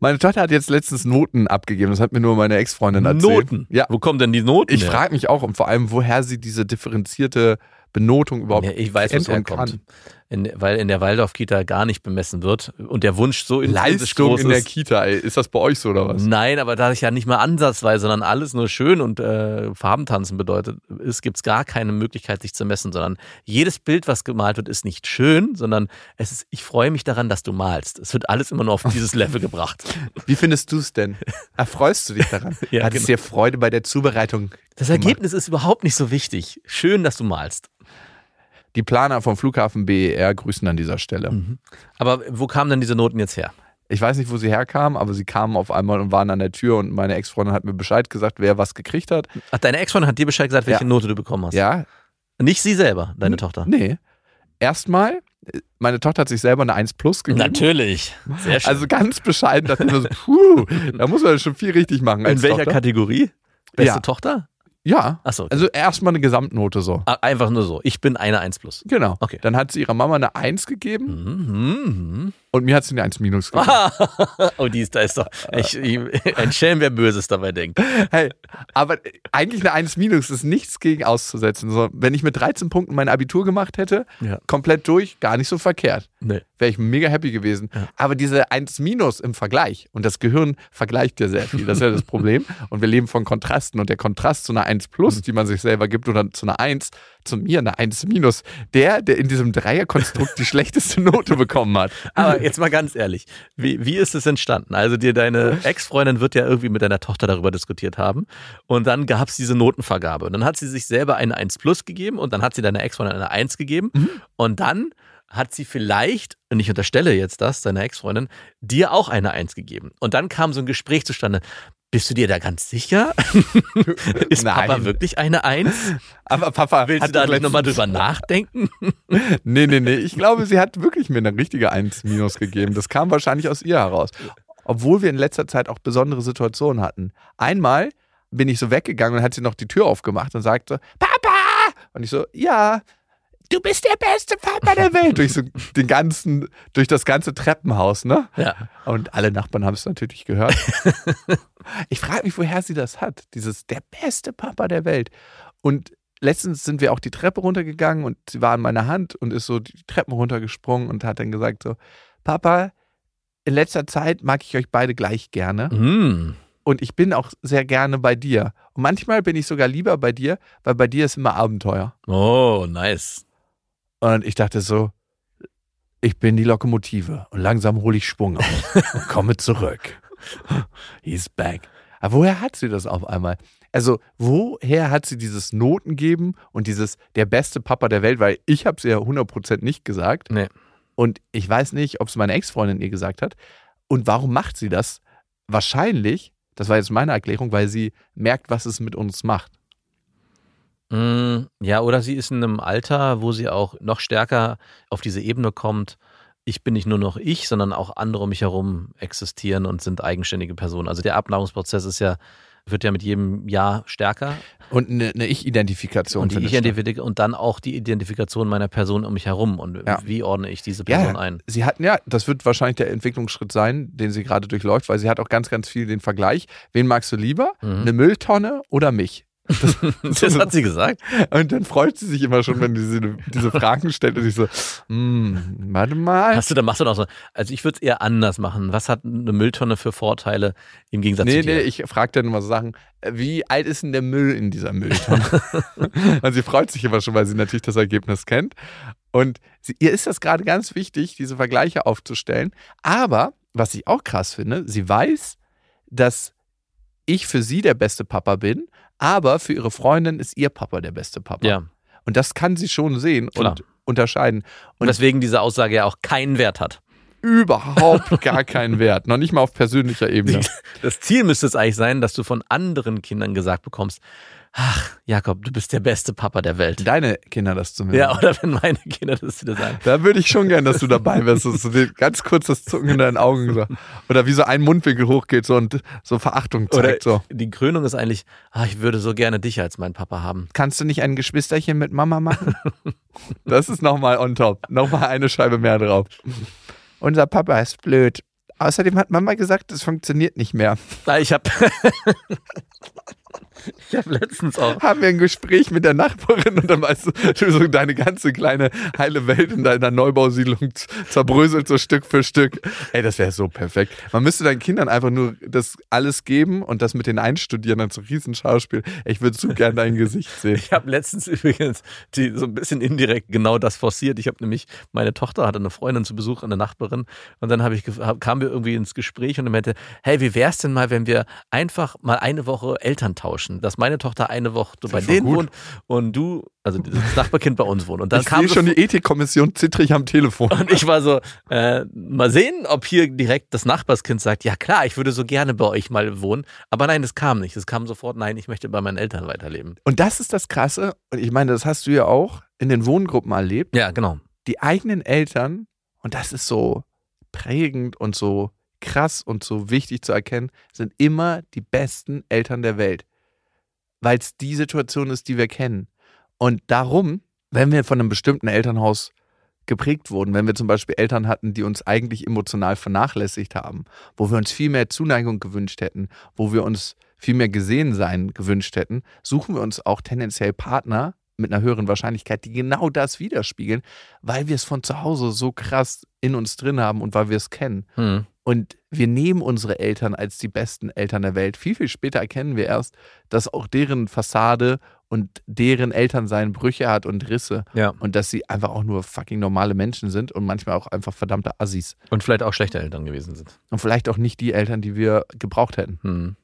Meine Tochter hat jetzt letztens Noten abgegeben, das hat mir nur meine Ex-Freundin erzählt.
Noten?
Ja.
Wo kommen denn die Noten
Ich frage mich auch und vor allem, woher sie diese differenzierte Benotung überhaupt
Ja, ich weiß,
und
herkommt. In, weil in der Waldorf-Kita gar nicht bemessen wird und der Wunsch so intrinsisch
Leistung
groß
in der
ist.
Kita, ey. Ist das bei euch so oder was?
Nein, aber da ich ja nicht mal ansatzweise, sondern alles nur schön und äh, Farbentanzen bedeutet ist, gibt es gar keine Möglichkeit, sich zu messen, sondern jedes Bild, was gemalt wird, ist nicht schön, sondern es ist, ich freue mich daran, dass du malst. Es wird alles immer nur auf dieses Level gebracht.
Wie findest du es denn? Erfreust du dich daran?
Ja,
Hat es
genau.
dir Freude bei der Zubereitung?
Das
gemacht?
Ergebnis ist überhaupt nicht so wichtig. Schön, dass du malst.
Die Planer vom Flughafen BER grüßen an dieser Stelle.
Mhm. Aber wo kamen denn diese Noten jetzt her?
Ich weiß nicht, wo sie herkamen, aber sie kamen auf einmal und waren an der Tür und meine Ex-Freundin hat mir Bescheid gesagt, wer was gekriegt hat.
Ach, deine Ex-Freundin hat dir Bescheid gesagt, welche
Ja.
Note du bekommen hast.
Ja,
Nicht sie selber, deine Tochter.
nee. Erstmal, meine Tochter hat sich selber eine 1 Plus gegeben.
Natürlich. Sehr schön.
Also ganz bescheiden, so, puh, da muss man schon viel richtig machen.
in welcher
Tochter.
Kategorie? Beste
Ja.
Tochter?
Ja,
Achso.
also erstmal eine Gesamtnote so.
Einfach nur so. Ich bin eine 1 plus.
Genau.
Okay.
Dann hat sie ihrer Mama eine 1 gegeben
Mhm.
Und mir hat sie eine 1 minus gegeben.
oh, die ist, da ist doch. Ich, ich, ein Schelm, wer Böses dabei denkt.
Hey, aber eigentlich eine 1 minus ist nichts gegen auszusetzen. So, wenn ich mit 13 Punkten mein Abitur gemacht hätte,
Ja.
komplett durch, gar nicht so verkehrt.
Nee.
Wäre ich mega happy gewesen. Aber diese 1 minus im Vergleich, und das Gehirn vergleicht ja sehr viel, das ist ja das Problem. Und wir leben von Kontrasten. Und der Kontrast zu einer 1 plus, die man sich selber gibt, oder zu einer 1, zu mir eine 1 minus, der, der in diesem Dreierkonstrukt die schlechteste Note bekommen hat.
Aber jetzt mal ganz ehrlich, wie, wie ist es entstanden? Also dir deine Ex-Freundin wird ja irgendwie mit deiner Tochter darüber diskutiert haben und dann gab es diese Notenvergabe und dann hat sie sich selber eine 1 plus gegeben und dann hat sie deiner Ex-Freundin eine 1 gegeben und dann hat sie vielleicht, und ich unterstelle jetzt das, deiner Ex-Freundin, dir auch eine 1 gegeben. Und dann kam so ein Gespräch zustande. Bist du dir da ganz sicher? Ist Papa
Nein.
wirklich eine 1?
Aber Papa
Willst du da nicht nochmal drüber nachdenken?
Nee, nee, nee. Ich glaube, sie hat wirklich mir eine richtige 1 minus gegeben. Das kam wahrscheinlich aus ihr heraus. Obwohl wir in letzter Zeit auch besondere Situationen hatten. Einmal bin ich so weggegangen und hat sie noch die Tür aufgemacht und sagte, Papa! Und ich so, ja, du bist der beste Papa der Welt. durch so den ganzen, durch das ganze Treppenhaus, ne?
Ja.
Und alle Nachbarn haben es natürlich gehört. ich frage mich, woher sie das hat. Dieses der beste Papa der Welt. Und letztens sind wir auch die Treppe runtergegangen und sie war an meiner Hand und ist so die Treppen runtergesprungen und hat dann gesagt so, Papa, in letzter Zeit mag ich euch beide gleich gerne
Mm.
und ich bin auch sehr gerne bei dir. Und manchmal bin ich sogar lieber bei dir, weil bei dir ist immer Abenteuer.
Oh, nice.
Und ich dachte so, ich bin die Lokomotive und langsam hole ich Schwung auf und komme zurück. He's back. Aber woher hat sie das auf einmal? Also, woher hat sie dieses Noten geben und dieses der beste Papa der Welt? Weil ich habe es ihr 100% nicht gesagt.
Nee.
Und ich weiß nicht, ob es meine Ex-Freundin ihr gesagt hat. Und warum macht sie das? Wahrscheinlich, das war jetzt meine Erklärung, weil sie merkt, was es mit uns macht.
Mm, Ja, oder sie ist in einem Alter, wo sie auch noch stärker auf diese Ebene kommt. Ich bin nicht nur noch ich, sondern auch andere um mich herum existieren und sind eigenständige Personen. Also der Abnabelungsprozess ist ja, wird ja mit jedem Jahr stärker.
Und eine, eine Ich-Identifikation.
Und die ich und dann auch die Identifikation meiner Person um mich herum. Und
Ja.
wie ordne ich diese Person
Ja,
ein?
sie hat, ja, das wird wahrscheinlich der Entwicklungsschritt sein, den sie gerade durchläuft, weil sie hat auch ganz, ganz viel den Vergleich. Wen magst du lieber?
Mhm.
Eine Mülltonne oder mich?
Das hat sie gesagt.
Und dann freut sie sich immer schon, wenn sie diese, diese Fragen stellt und ich so, hm, warte mal.
Hast du, dann machst du noch so. Also ich würde es eher anders machen. Was hat eine Mülltonne für Vorteile im Gegensatz
Nee,
zu dir?
nee, ich frage dann immer so Sachen, äh, wie alt ist denn der Müll in dieser Mülltonne? und sie freut sich immer schon, weil sie natürlich das Ergebnis kennt. Und sie, ihr ist das gerade ganz wichtig, diese Vergleiche aufzustellen. Aber, was ich auch krass finde, sie weiß, dass ich für sie der beste Papa bin, aber für ihre Freundin ist ihr Papa der beste Papa.
ja.
Und das kann sie schon sehen
Klar.
und unterscheiden.
Und weswegen diese Aussage ja auch keinen Wert hat.
Überhaupt gar keinen Wert. Noch nicht mal auf persönlicher Ebene.
Das Ziel müsste es eigentlich sein, dass du von anderen Kindern gesagt bekommst, ach, Jakob, du bist der beste Papa der Welt.
Deine Kinder das zumindest.
Ja, oder wenn meine Kinder das dir sagen.
Da würde ich schon gern, dass du dabei wärst. dass du dir ganz kurz das Zucken in deinen Augen so. Oder wie so ein Mundwinkel hochgeht so und so Verachtung
Oder
zeigt. So.
die Krönung ist eigentlich, ah, ich würde so gerne dich als mein Papa haben.
Kannst du nicht ein Geschwisterchen mit Mama machen? Das ist nochmal on top. Nochmal eine Scheibe mehr drauf. Unser Papa ist blöd. Außerdem hat Mama gesagt, es funktioniert nicht mehr.
Ah, Ich habe Ich habe letztens auch.
haben wir ein Gespräch mit der Nachbarin und dann weißt du, so deine ganze kleine heile Welt in deiner Neubausiedlung zerbröselt so Stück für Stück. Ey, das wäre so perfekt. Man müsste deinen Kindern einfach nur das alles geben und das mit den einstudieren, dann so Riesenschauspiel. Ich würde so gern dein Gesicht sehen.
Ich habe letztens übrigens die so ein bisschen indirekt genau das forciert. Ich habe nämlich, meine Tochter hatte eine Freundin zu Besuch, eine Nachbarin, und dann habe ich, kamen wir irgendwie ins Gespräch und er meinte, hey, wie wär's denn mal, wenn wir einfach mal eine Woche Eltern tauschen? Dass meine Tochter eine Woche bei denen wohnt und du, also das Nachbarkind bei uns wohnt. Und dann
ich
kam
schon die Ethikkommission zittrig am Telefon.
Und ich war so, äh, mal sehen, ob hier direkt das Nachbarskind sagt, ja klar, ich würde so gerne bei euch mal wohnen. Aber nein, das kam nicht. Es kam sofort, nein, ich möchte bei meinen Eltern weiterleben.
Und das ist das Krasse. Und ich meine, das hast du ja auch in den Wohngruppen erlebt.
Ja, genau.
Die eigenen Eltern, und das ist so prägend und so krass und so wichtig zu erkennen, sind immer die besten Eltern der Welt. Weil es die Situation ist, die wir kennen. Und darum, wenn wir von einem bestimmten Elternhaus geprägt wurden, wenn wir zum Beispiel Eltern hatten, die uns eigentlich emotional vernachlässigt haben, wo wir uns viel mehr Zuneigung gewünscht hätten, wo wir uns viel mehr gesehen sein gewünscht hätten, suchen wir uns auch tendenziell Partner mit einer höheren Wahrscheinlichkeit, die genau das widerspiegeln, weil wir es von zu Hause so krass in uns drin haben und weil wir es kennen.
Hm.
Und wir nehmen unsere Eltern als die besten Eltern der Welt. Viel, viel später erkennen wir erst, dass auch deren Fassade und deren Elternsein Brüche hat und Risse.
Ja.
Und dass sie einfach auch nur fucking normale Menschen sind und manchmal auch einfach verdammte Assis.
Und vielleicht auch schlechte Eltern gewesen sind.
Und vielleicht auch nicht die Eltern, die wir gebraucht hätten.
Hm.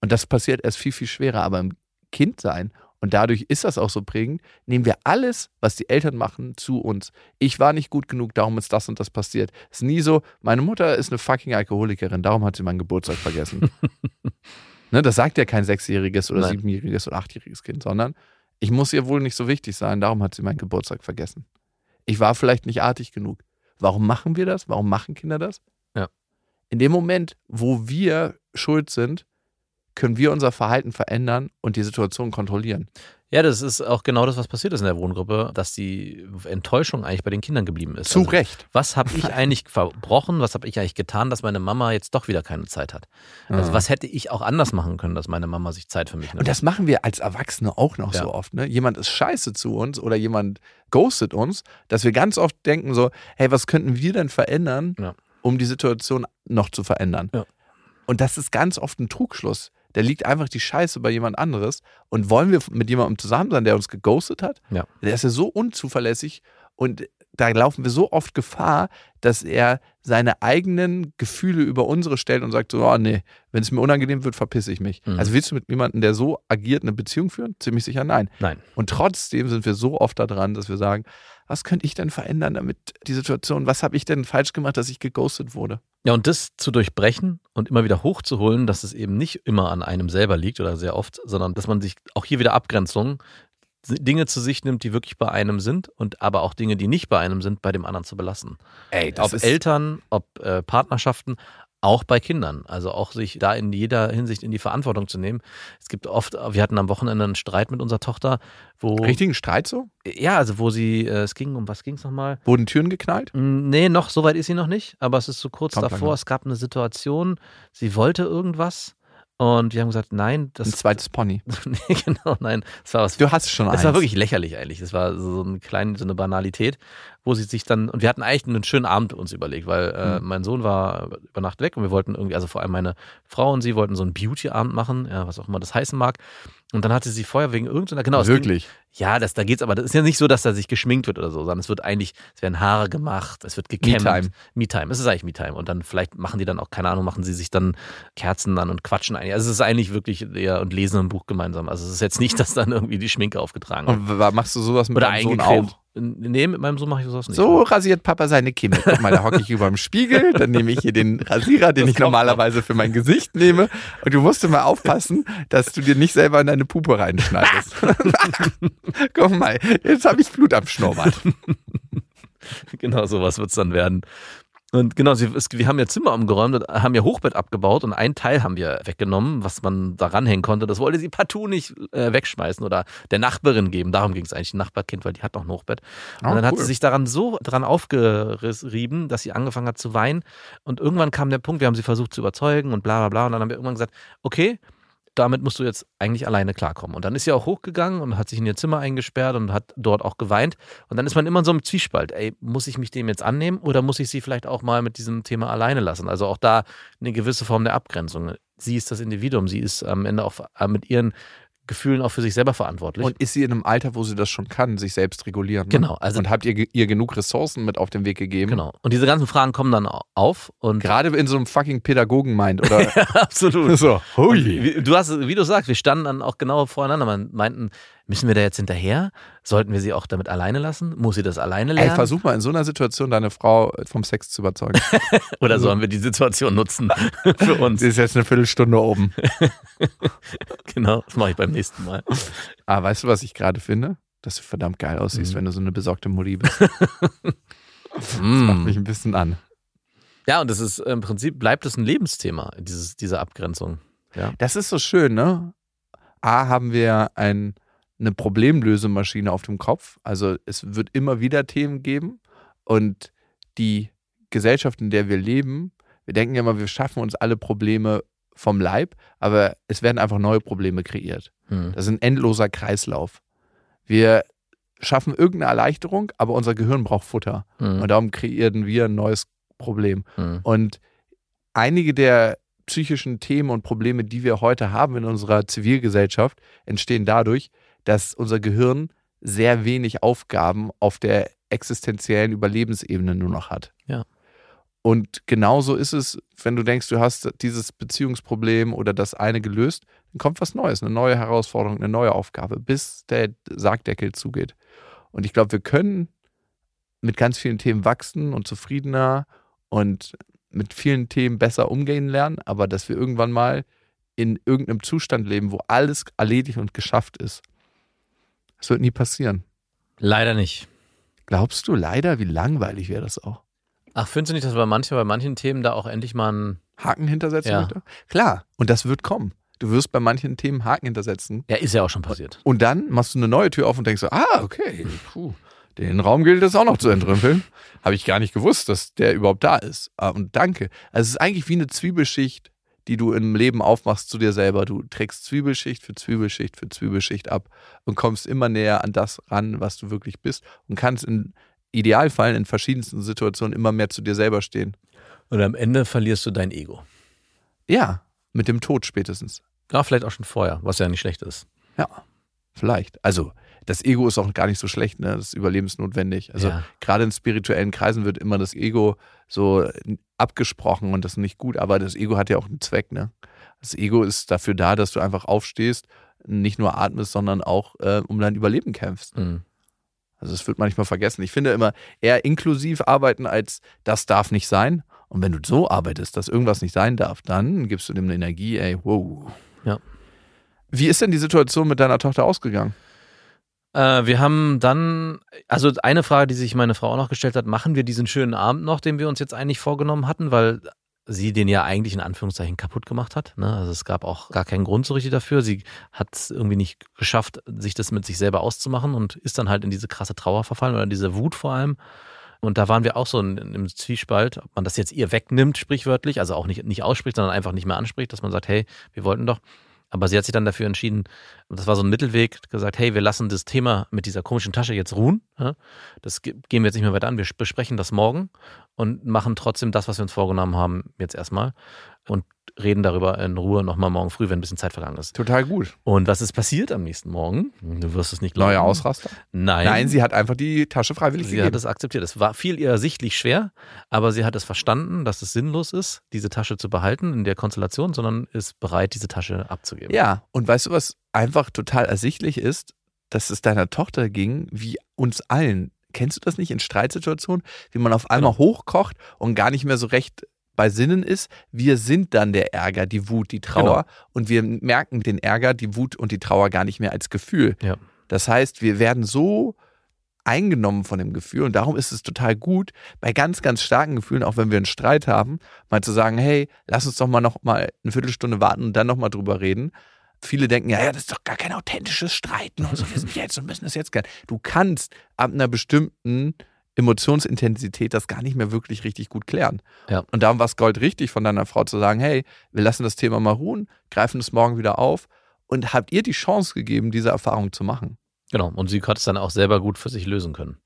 Und das passiert erst viel, viel schwerer. Aber im Kindsein, und dadurch ist das auch so prägend, nehmen wir alles, was die Eltern machen, zu uns. Ich war nicht gut genug, darum ist das und das passiert. Es ist nie so, meine Mutter ist eine fucking Alkoholikerin, darum hat sie meinen Geburtstag vergessen. ne, das sagt ja kein sechsjähriges oder
Nein.
siebenjähriges oder achtjähriges Kind, sondern ich muss ihr wohl nicht so wichtig sein, darum hat sie meinen Geburtstag vergessen. Ich war vielleicht nicht artig genug. Warum machen wir das? Warum machen Kinder das?
Ja.
In dem Moment, wo wir schuld sind, können wir unser Verhalten verändern und die Situation kontrollieren.
Ja, das ist auch genau das, was passiert ist in der Wohngruppe, dass die Enttäuschung eigentlich bei den Kindern geblieben ist.
Zu
Also,
Recht.
Was habe ich eigentlich verbrochen? Was habe ich eigentlich getan, dass meine Mama jetzt doch wieder keine Zeit hat? Also
Ja.
was hätte ich auch anders machen können, dass meine Mama sich Zeit für mich nimmt?
Und das machen wir als Erwachsene auch noch
Ja.
so oft. Ne? Jemand ist scheiße zu uns oder jemand ghostet uns, dass wir ganz oft denken so, hey, was könnten wir denn verändern,
Ja.
um die Situation noch zu verändern? Und das ist ganz oft ein Trugschluss. Da liegt einfach die Scheiße bei jemand anderes. Und wollen wir mit jemandem zusammen sein, der uns geghostet hat?
Ja.
Der ist ja so unzuverlässig und da laufen wir so oft Gefahr, dass er seine eigenen Gefühle über unsere stellt und sagt so, oh nee, wenn es mir unangenehm wird, verpisse ich mich.
Mhm.
Also willst du mit jemandem, der so agiert, eine Beziehung führen? Ziemlich sicher nein.
Nein.
Und trotzdem sind wir so oft da dran, dass wir sagen, was könnte ich denn verändern, damit die Situation, was habe ich denn falsch gemacht, dass ich geghostet wurde?
Ja, und das zu durchbrechen und immer wieder hochzuholen, dass es eben nicht immer an einem selber liegt oder sehr oft, sondern dass man sich auch hier wieder Abgrenzung, Dinge zu sich nimmt, die wirklich bei einem sind und aber auch Dinge, die nicht bei einem sind, bei dem anderen zu belassen.
Ey,
ob Eltern, ob äh, Partnerschaften, auch bei Kindern. Also auch sich da in jeder Hinsicht in die Verantwortung zu nehmen. Es gibt oft, wir hatten am Wochenende einen Streit mit unserer Tochter, wo.
Richtigen Streit so?
Ja, also wo sie, äh, es ging, um was ging es nochmal?
Wurden Türen geknallt?
Mm, Nee, noch, so weit ist sie noch nicht, aber es ist so kurz
Kommt
davor. Es gab eine Situation, sie wollte irgendwas und wir haben gesagt, nein, das.
Ein zweites Pony.
nee, genau, nein. Es war was.
Du hast schon
Es
eins.
war wirklich lächerlich eigentlich. Es war so ein klein, so eine Banalität, wo sie sich dann, und wir hatten eigentlich einen schönen Abend uns überlegt, weil äh,
Mhm.
mein Sohn war über Nacht weg und wir wollten irgendwie, also vor allem meine Frau und sie wollten so einen Beauty-Abend machen, ja, was auch immer das heißen mag. Und dann hatte sie vorher wegen irgendeiner, genau, es ging-
Wirklich.
ja, das, da geht's aber, das ist ja nicht so, dass da sich geschminkt wird oder so, sondern es wird eigentlich, es werden Haare gemacht, es wird gekämmt.
Me-Time.
Me-Time, es ist eigentlich Me-Time. Und dann vielleicht machen die dann auch, keine Ahnung, machen sie sich dann Kerzen an und quatschen eigentlich. Also es ist eigentlich wirklich eher und lesen ein Buch gemeinsam. Also es ist jetzt nicht, dass dann irgendwie die Schminke aufgetragen wird.
Und machst du sowas mit
Oder
deinem Sohn auch?
Nee, mit meinem Sohn mache ich sowas nicht.
So rasiert Papa seine Kimme. Guck mal, da hocke ich über dem Spiegel, dann nehme ich hier den Rasierer, den
Das
ich normalerweise für mein Gesicht nehme. Und du musst immer aufpassen, dass du dir nicht selber in deine Puppe reinschneidest. Guck mal, jetzt habe ich Blut am Schnurrbart.
Genau, sowas wird es dann werden. Und genau, sie, es, wir haben ja Zimmer umgeräumt, und haben ja Hochbett abgebaut und ein Teil haben wir weggenommen, was man da ranhängen konnte. Das wollte sie partout nicht äh, wegschmeißen oder der Nachbarin geben. Darum ging es eigentlich, ein Nachbarkind, weil die hat noch ein Hochbett. Und
Oh,
dann hat
cool.
sie sich daran so dran aufgerieben, dass sie angefangen hat zu weinen. Und irgendwann kam der Punkt, wir haben sie versucht zu überzeugen und bla bla bla. Und dann haben wir irgendwann gesagt, okay, damit musst du jetzt eigentlich alleine klarkommen. Und dann ist sie auch hochgegangen und hat sich in ihr Zimmer eingesperrt und hat dort auch geweint. Und dann ist man immer so einem Zwiespalt. Ey, muss ich mich dem jetzt annehmen oder muss ich sie vielleicht auch mal mit diesem Thema alleine lassen? Also auch da eine gewisse Form der Abgrenzung. Sie ist das Individuum, sie ist am Ende auch mit ihren Gefühlen auch für sich selber verantwortlich.
Und ist sie in einem Alter, wo sie das schon kann, sich selbst regulieren? Ne?
Genau. Also
und habt ihr ihr genug Ressourcen mit auf den Weg gegeben?
Genau. Und diese ganzen Fragen kommen dann auf. Und
Gerade in so einem fucking Pädagogen meint, oder?
ja, absolut.
so, hui.
Wie, du hast, wie du sagst, wir standen dann auch genau voreinander. Man meinten, müssen wir da jetzt hinterher? Sollten wir sie auch damit alleine lassen? Muss sie das alleine lernen?
Ey, versuch mal in so einer Situation deine Frau vom Sex zu überzeugen.
Oder sollen wir die Situation nutzen für uns?
Sie ist jetzt eine Viertelstunde oben.
genau, das mache ich beim nächsten Mal.
Ah, weißt du, was ich gerade finde? Dass du verdammt geil aussiehst,
Mhm.
wenn du so eine besorgte Mutti bist. Das macht mich ein bisschen an.
Ja, und das ist im Prinzip bleibt es ein Lebensthema, dieses, diese Abgrenzung. Ja.
Das ist so schön, ne? A, haben wir ein, eine Problemlösemaschine auf dem Kopf. Also es wird immer wieder Themen geben. Und die Gesellschaft, in der wir leben, wir denken ja immer, wir schaffen uns alle Probleme vom Leib, aber es werden einfach neue Probleme kreiert.
Hm.
Das ist ein endloser Kreislauf. Wir schaffen irgendeine Erleichterung, aber unser Gehirn braucht Futter.
Hm.
Und darum kreieren wir ein neues Problem.
Hm.
Und einige der psychischen Themen und Probleme, die wir heute haben in unserer Zivilgesellschaft, entstehen dadurch, dass unser Gehirn sehr wenig Aufgaben auf der existenziellen Überlebensebene nur noch hat.
Ja.
Und genauso ist es, wenn du denkst, du hast dieses Beziehungsproblem oder das eine gelöst, dann kommt was Neues, eine neue Herausforderung, eine neue Aufgabe, bis der Sargdeckel zugeht. Und ich glaube, wir können mit ganz vielen Themen wachsen und zufriedener und mit vielen Themen besser umgehen lernen, aber dass wir irgendwann mal in irgendeinem Zustand leben, wo alles erledigt und geschafft ist. Das wird nie passieren.
Leider nicht.
Glaubst du leider, wie langweilig wäre das auch?
Ach, findest du nicht, dass bei manchen, bei manchen Themen da auch endlich mal ein.
Haken hintersetzen
Ja.
möchte? Klar, und das wird kommen. Du wirst bei manchen Themen Haken hintersetzen.
Ja, ist ja auch schon passiert.
Und dann machst du eine neue Tür auf und denkst so, ah, okay, puh, den Raum gilt es auch noch zu entrümpeln. Habe ich gar nicht gewusst, dass der überhaupt da ist. Ah, Und danke. Also es ist eigentlich wie eine Zwiebelschicht, die du im Leben aufmachst zu dir selber. Du trägst Zwiebelschicht für Zwiebelschicht für Zwiebelschicht ab und kommst immer näher an das ran, was du wirklich bist und kannst in Idealfällen in verschiedensten Situationen immer mehr zu dir selber stehen.
Und am Ende verlierst du dein Ego.
Ja, mit dem Tod spätestens.
Ja, vielleicht auch schon vorher, was ja nicht schlecht ist.
Ja, vielleicht. Also das Ego ist auch gar nicht so schlecht, ne? Das ist überlebensnotwendig. Also
Ja.
gerade in spirituellen Kreisen wird immer das Ego so abgesprochen und das ist nicht gut, aber das Ego hat ja auch einen Zweck, ne? Das Ego ist dafür da, dass du einfach aufstehst, nicht nur atmest, sondern auch äh, um dein Überleben kämpfst.
Mhm.
Also das wird manchmal vergessen. Ich finde immer eher inklusiv arbeiten als das darf nicht sein. Und wenn du so arbeitest, dass irgendwas nicht sein darf, dann gibst du dem eine Energie, ey, wow.
Ja.
Wie ist denn die Situation mit deiner Tochter ausgegangen?
Äh, wir haben dann, also eine Frage, die sich meine Frau auch noch gestellt hat, machen wir diesen schönen Abend noch, den wir uns jetzt eigentlich vorgenommen hatten, weil sie den ja eigentlich in Anführungszeichen kaputt gemacht hat. Ne? Also es gab auch gar keinen Grund so richtig dafür. Sie hat es irgendwie nicht geschafft, sich das mit sich selber auszumachen und ist dann halt in diese krasse Trauer verfallen oder in diese Wut vor allem. Und da waren wir auch so in, im Zwiespalt, ob man das jetzt ihr wegnimmt, sprichwörtlich, also auch nicht, nicht ausspricht, sondern einfach nicht mehr anspricht, dass man sagt, hey, wir wollten doch. Aber sie hat sich dann dafür entschieden, das war so ein Mittelweg, gesagt, hey, wir lassen das Thema mit dieser komischen Tasche jetzt ruhen. Das ge- gehen wir jetzt nicht mehr weiter an. Wir besprechen das morgen und machen trotzdem das, was wir uns vorgenommen haben, jetzt erstmal. Und reden darüber in Ruhe nochmal morgen früh, wenn ein bisschen Zeit vergangen ist.
Total gut.
Und was ist passiert am nächsten Morgen? Du wirst es nicht glauben.
Neuer Ausraster?
Nein.
Nein, sie hat einfach die Tasche freiwillig
Sie hat
gegeben.
es akzeptiert. Es war viel ihr sichtlich schwer, aber sie hat es verstanden, dass es sinnlos ist, diese Tasche zu behalten in der Konstellation, sondern ist bereit, diese Tasche abzugeben.
Ja, und weißt du, was einfach total ersichtlich ist? Dass es deiner Tochter ging, wie uns allen. Kennst du das nicht in Streitsituationen? Wie man auf einmal
Genau.
hochkocht und gar nicht mehr so recht bei Sinnen ist. Wir sind dann der Ärger, die Wut, die Trauer.
Genau.
Und wir merken den Ärger, die Wut und die Trauer gar nicht mehr als Gefühl.
Ja.
Das heißt, wir werden so eingenommen von dem Gefühl und darum ist es total gut, bei ganz, ganz starken Gefühlen, auch wenn wir einen Streit haben, mal zu sagen, hey, lass uns doch mal noch mal eine Viertelstunde warten und dann noch mal drüber reden. Viele denken, ja, ja, das ist doch gar kein authentisches Streiten und so, wir sind jetzt und müssen das jetzt gern. Du kannst ab einer bestimmten Emotionsintensität das gar nicht mehr wirklich richtig gut klären.
Ja.
Und darum war es Gold richtig von deiner Frau zu sagen, hey, wir lassen das Thema mal ruhen, greifen es morgen wieder auf und habt ihr die Chance gegeben, diese Erfahrung zu machen.
Genau. Und sie hat es dann auch selber gut für sich lösen können.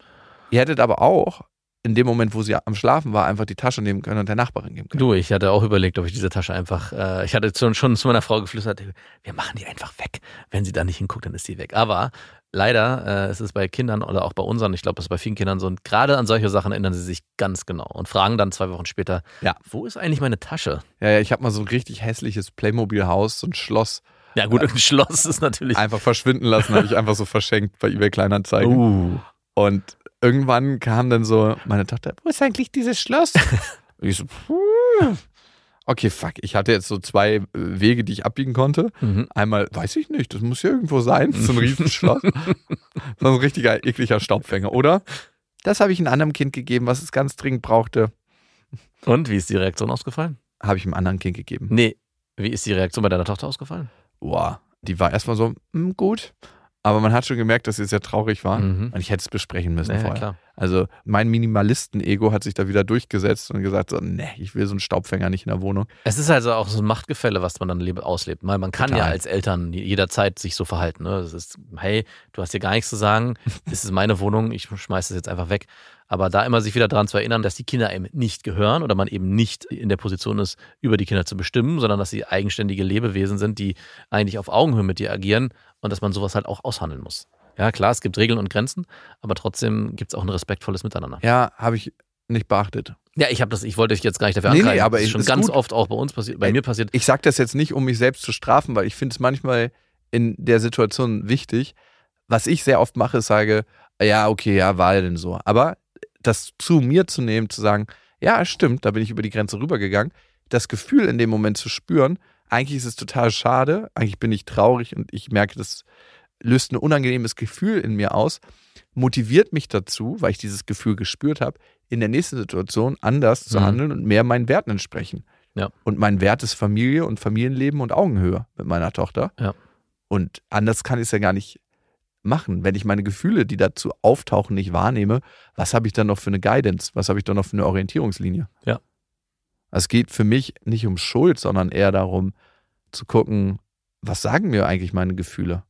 Ihr hättet aber auch in dem Moment, wo sie am Schlafen war, einfach die Tasche nehmen können und der Nachbarin geben können.
Du, ich hatte auch überlegt, ob ich diese Tasche einfach, äh, ich hatte schon, zu meiner Frau geflüstert, wir machen die einfach weg. Wenn sie da nicht hinguckt, dann ist sie weg. Aber leider äh, ist es bei Kindern oder auch bei unseren, ich glaube, das ist bei vielen Kindern so, und gerade an solche Sachen erinnern sie sich ganz genau und fragen dann zwei Wochen später,
Ja.
wo ist eigentlich meine Tasche?
Ja, ja, ich habe mal so ein richtig hässliches Playmobil-Haus, so ein Schloss,
Ja gut, ein Schloss ist natürlich.
einfach verschwinden lassen, habe ich einfach so verschenkt bei eBay Kleinanzeigen.
Uh.
Und irgendwann kam dann so meine Tochter, wo ist eigentlich dieses Schloss? Und ich so, puh. okay, fuck, ich hatte jetzt so zwei äh, Wege, die ich abbiegen konnte.
Mhm.
Einmal, weiß ich nicht, das muss ja irgendwo sein, so ein Riesenschloss. so ein richtiger, ekliger Staubfänger, oder? Das habe ich einem anderen Kind gegeben, was es ganz dringend brauchte.
Und wie ist die Reaktion ausgefallen?
Habe ich einem anderen Kind gegeben.
Nee, wie ist die Reaktion bei deiner Tochter ausgefallen?
Boah, die war erstmal so, "Hm, gut. Aber man hat schon gemerkt, dass sie sehr traurig war.
Mhm.
Und ich hätte es besprechen müssen
Ja, ja,
vorher.
klar.
Also mein Minimalisten-Ego hat sich da wieder durchgesetzt und gesagt, so, nee, ich will so einen Staubfänger nicht in der Wohnung.
Es ist also auch so ein Machtgefälle, was man dann auslebt. Weil man kann ja
Total.
als Eltern jederzeit sich so verhalten. Ne? Das ist, hey, du hast hier gar nichts zu sagen, das ist meine Wohnung, ich schmeiß das jetzt einfach weg. Aber da immer sich wieder daran zu erinnern, dass die Kinder eben nicht gehören oder man eben nicht in der Position ist, über die Kinder zu bestimmen, sondern dass sie eigenständige Lebewesen sind, die eigentlich auf Augenhöhe mit dir agieren und dass man sowas halt auch aushandeln muss. Ja, klar, es gibt Regeln und Grenzen, aber trotzdem gibt es auch ein respektvolles Miteinander.
Ja, habe ich nicht beachtet.
Ja, ich habe das, ich wollte dich jetzt gar nicht dafür
Nee, nee,
angreifen.
aber
das ist schon
ist
ganz
gut.
oft auch bei uns passiert, bei
Ey,
mir passiert.
Ich sage das jetzt nicht, um mich selbst zu strafen, weil ich finde es manchmal in der Situation wichtig. Was ich sehr oft mache, ist sage, ja, okay, ja, war ja denn so. Aber das zu mir zu nehmen, zu sagen, ja, stimmt, da bin ich über die Grenze rübergegangen, das Gefühl in dem Moment zu spüren, eigentlich ist es total schade, eigentlich bin ich traurig und ich merke, das löst ein unangenehmes Gefühl in mir aus, motiviert mich dazu, weil ich dieses Gefühl gespürt habe, in der nächsten Situation anders zu
Mhm.
handeln und mehr meinen Werten entsprechen.
Ja.
Und mein Wert ist Familie und Familienleben und Augenhöhe mit meiner Tochter.
Ja.
Und anders kann ich es ja gar nicht machen. Wenn ich meine Gefühle, die dazu auftauchen, nicht wahrnehme, was habe ich dann noch für eine Guidance? Was habe ich dann noch für eine Orientierungslinie?
Ja.
Es geht für mich nicht um Schuld, sondern eher darum zu gucken, was sagen mir eigentlich meine Gefühle?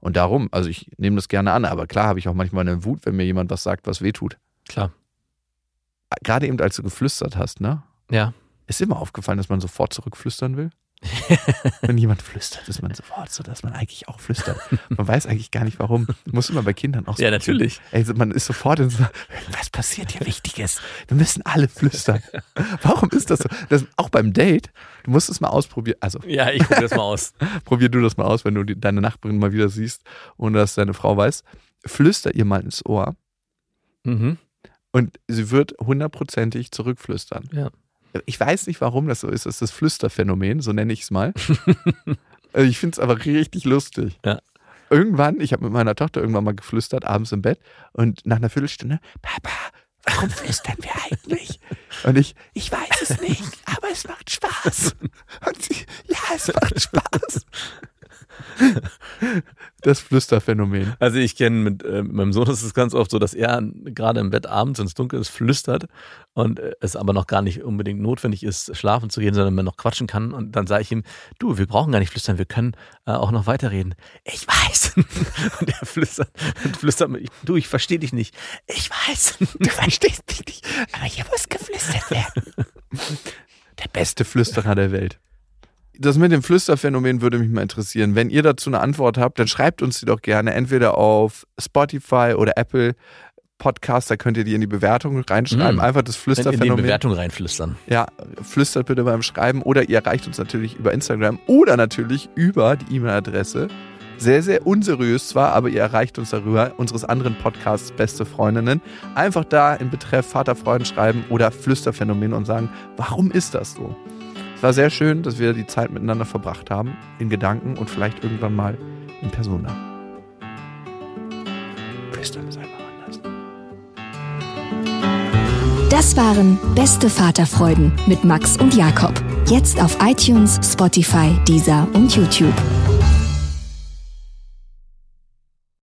Und darum, also ich nehme das gerne an, aber klar habe ich auch manchmal eine Wut, wenn mir jemand was sagt, was weh tut.
Klar.
Gerade eben, als du geflüstert hast, ne?
Ja.
Ist immer aufgefallen, dass man sofort zurückflüstern will? Wenn jemand flüstert, ist man sofort so, dass man eigentlich auch flüstert. Man weiß eigentlich gar nicht warum. Muss immer bei Kindern auch so.
Ja, natürlich.
Ey, so, man ist sofort in so, was passiert hier Wichtiges? Wir müssen alle flüstern. Warum ist das so? Das, auch beim Date, du musst es mal ausprobieren. Also,
Ja, ich gucke das mal aus.
probier du das mal aus, wenn du die, deine Nachbarin mal wieder siehst, ohne dass deine Frau weiß. Flüster ihr mal ins Ohr
Mhm.
und sie wird hundertprozentig zurückflüstern.
Ja.
Ich weiß nicht, warum das so ist. Das ist das Flüsterphänomen, so nenne ich es mal. Also ich finde es aber richtig lustig.
Ja.
Irgendwann, ich habe mit meiner Tochter irgendwann mal geflüstert, abends im Bett und nach einer Viertelstunde, Papa, warum flüstern wir eigentlich? Und ich, ich weiß es nicht, aber es macht Spaß. Und sie, ja, es macht Spaß. Das Flüsterphänomen.
Also ich kenne mit äh, meinem Sohn ist es ganz oft so, dass er gerade im Bett abends, wenn es dunkel ist, flüstert und äh, es aber noch gar nicht unbedingt notwendig ist, schlafen zu gehen, sondern man noch quatschen kann. Und dann sage ich ihm, du, wir brauchen gar nicht flüstern, wir können äh, auch noch weiterreden. Ich weiß. und er flüstert und flüstert mir, du, ich verstehe dich nicht. Ich weiß.
Du verstehst mich nicht, aber hier muss geflüstert werden. Der beste Flüsterer der Welt. Das mit dem Flüsterphänomen würde mich mal interessieren. Wenn ihr dazu eine Antwort habt, dann schreibt uns die doch gerne entweder auf Spotify oder Apple Podcast, da könnt ihr die in die Bewertung reinschreiben.
Mm.
Einfach das
in, in die
Flüsterphänomen.
Bewertung reinflüstern.
Ja, flüstert bitte beim Schreiben oder ihr erreicht uns natürlich über Instagram oder natürlich über die E-Mail-Adresse. Sehr, sehr unseriös zwar, aber ihr erreicht uns darüber, unseres anderen Podcasts Beste Freundinnen. Einfach da im Betreff Vaterfreuden schreiben oder Flüsterphänomen und sagen, warum ist das so? Es war sehr schön, dass wir die Zeit miteinander verbracht haben, in Gedanken und vielleicht irgendwann mal in Persona. Flüstern ist einfach anders.
Das waren Beste Vaterfreuden mit Max und Jakob. Jetzt auf iTunes, Spotify, Deezer und YouTube.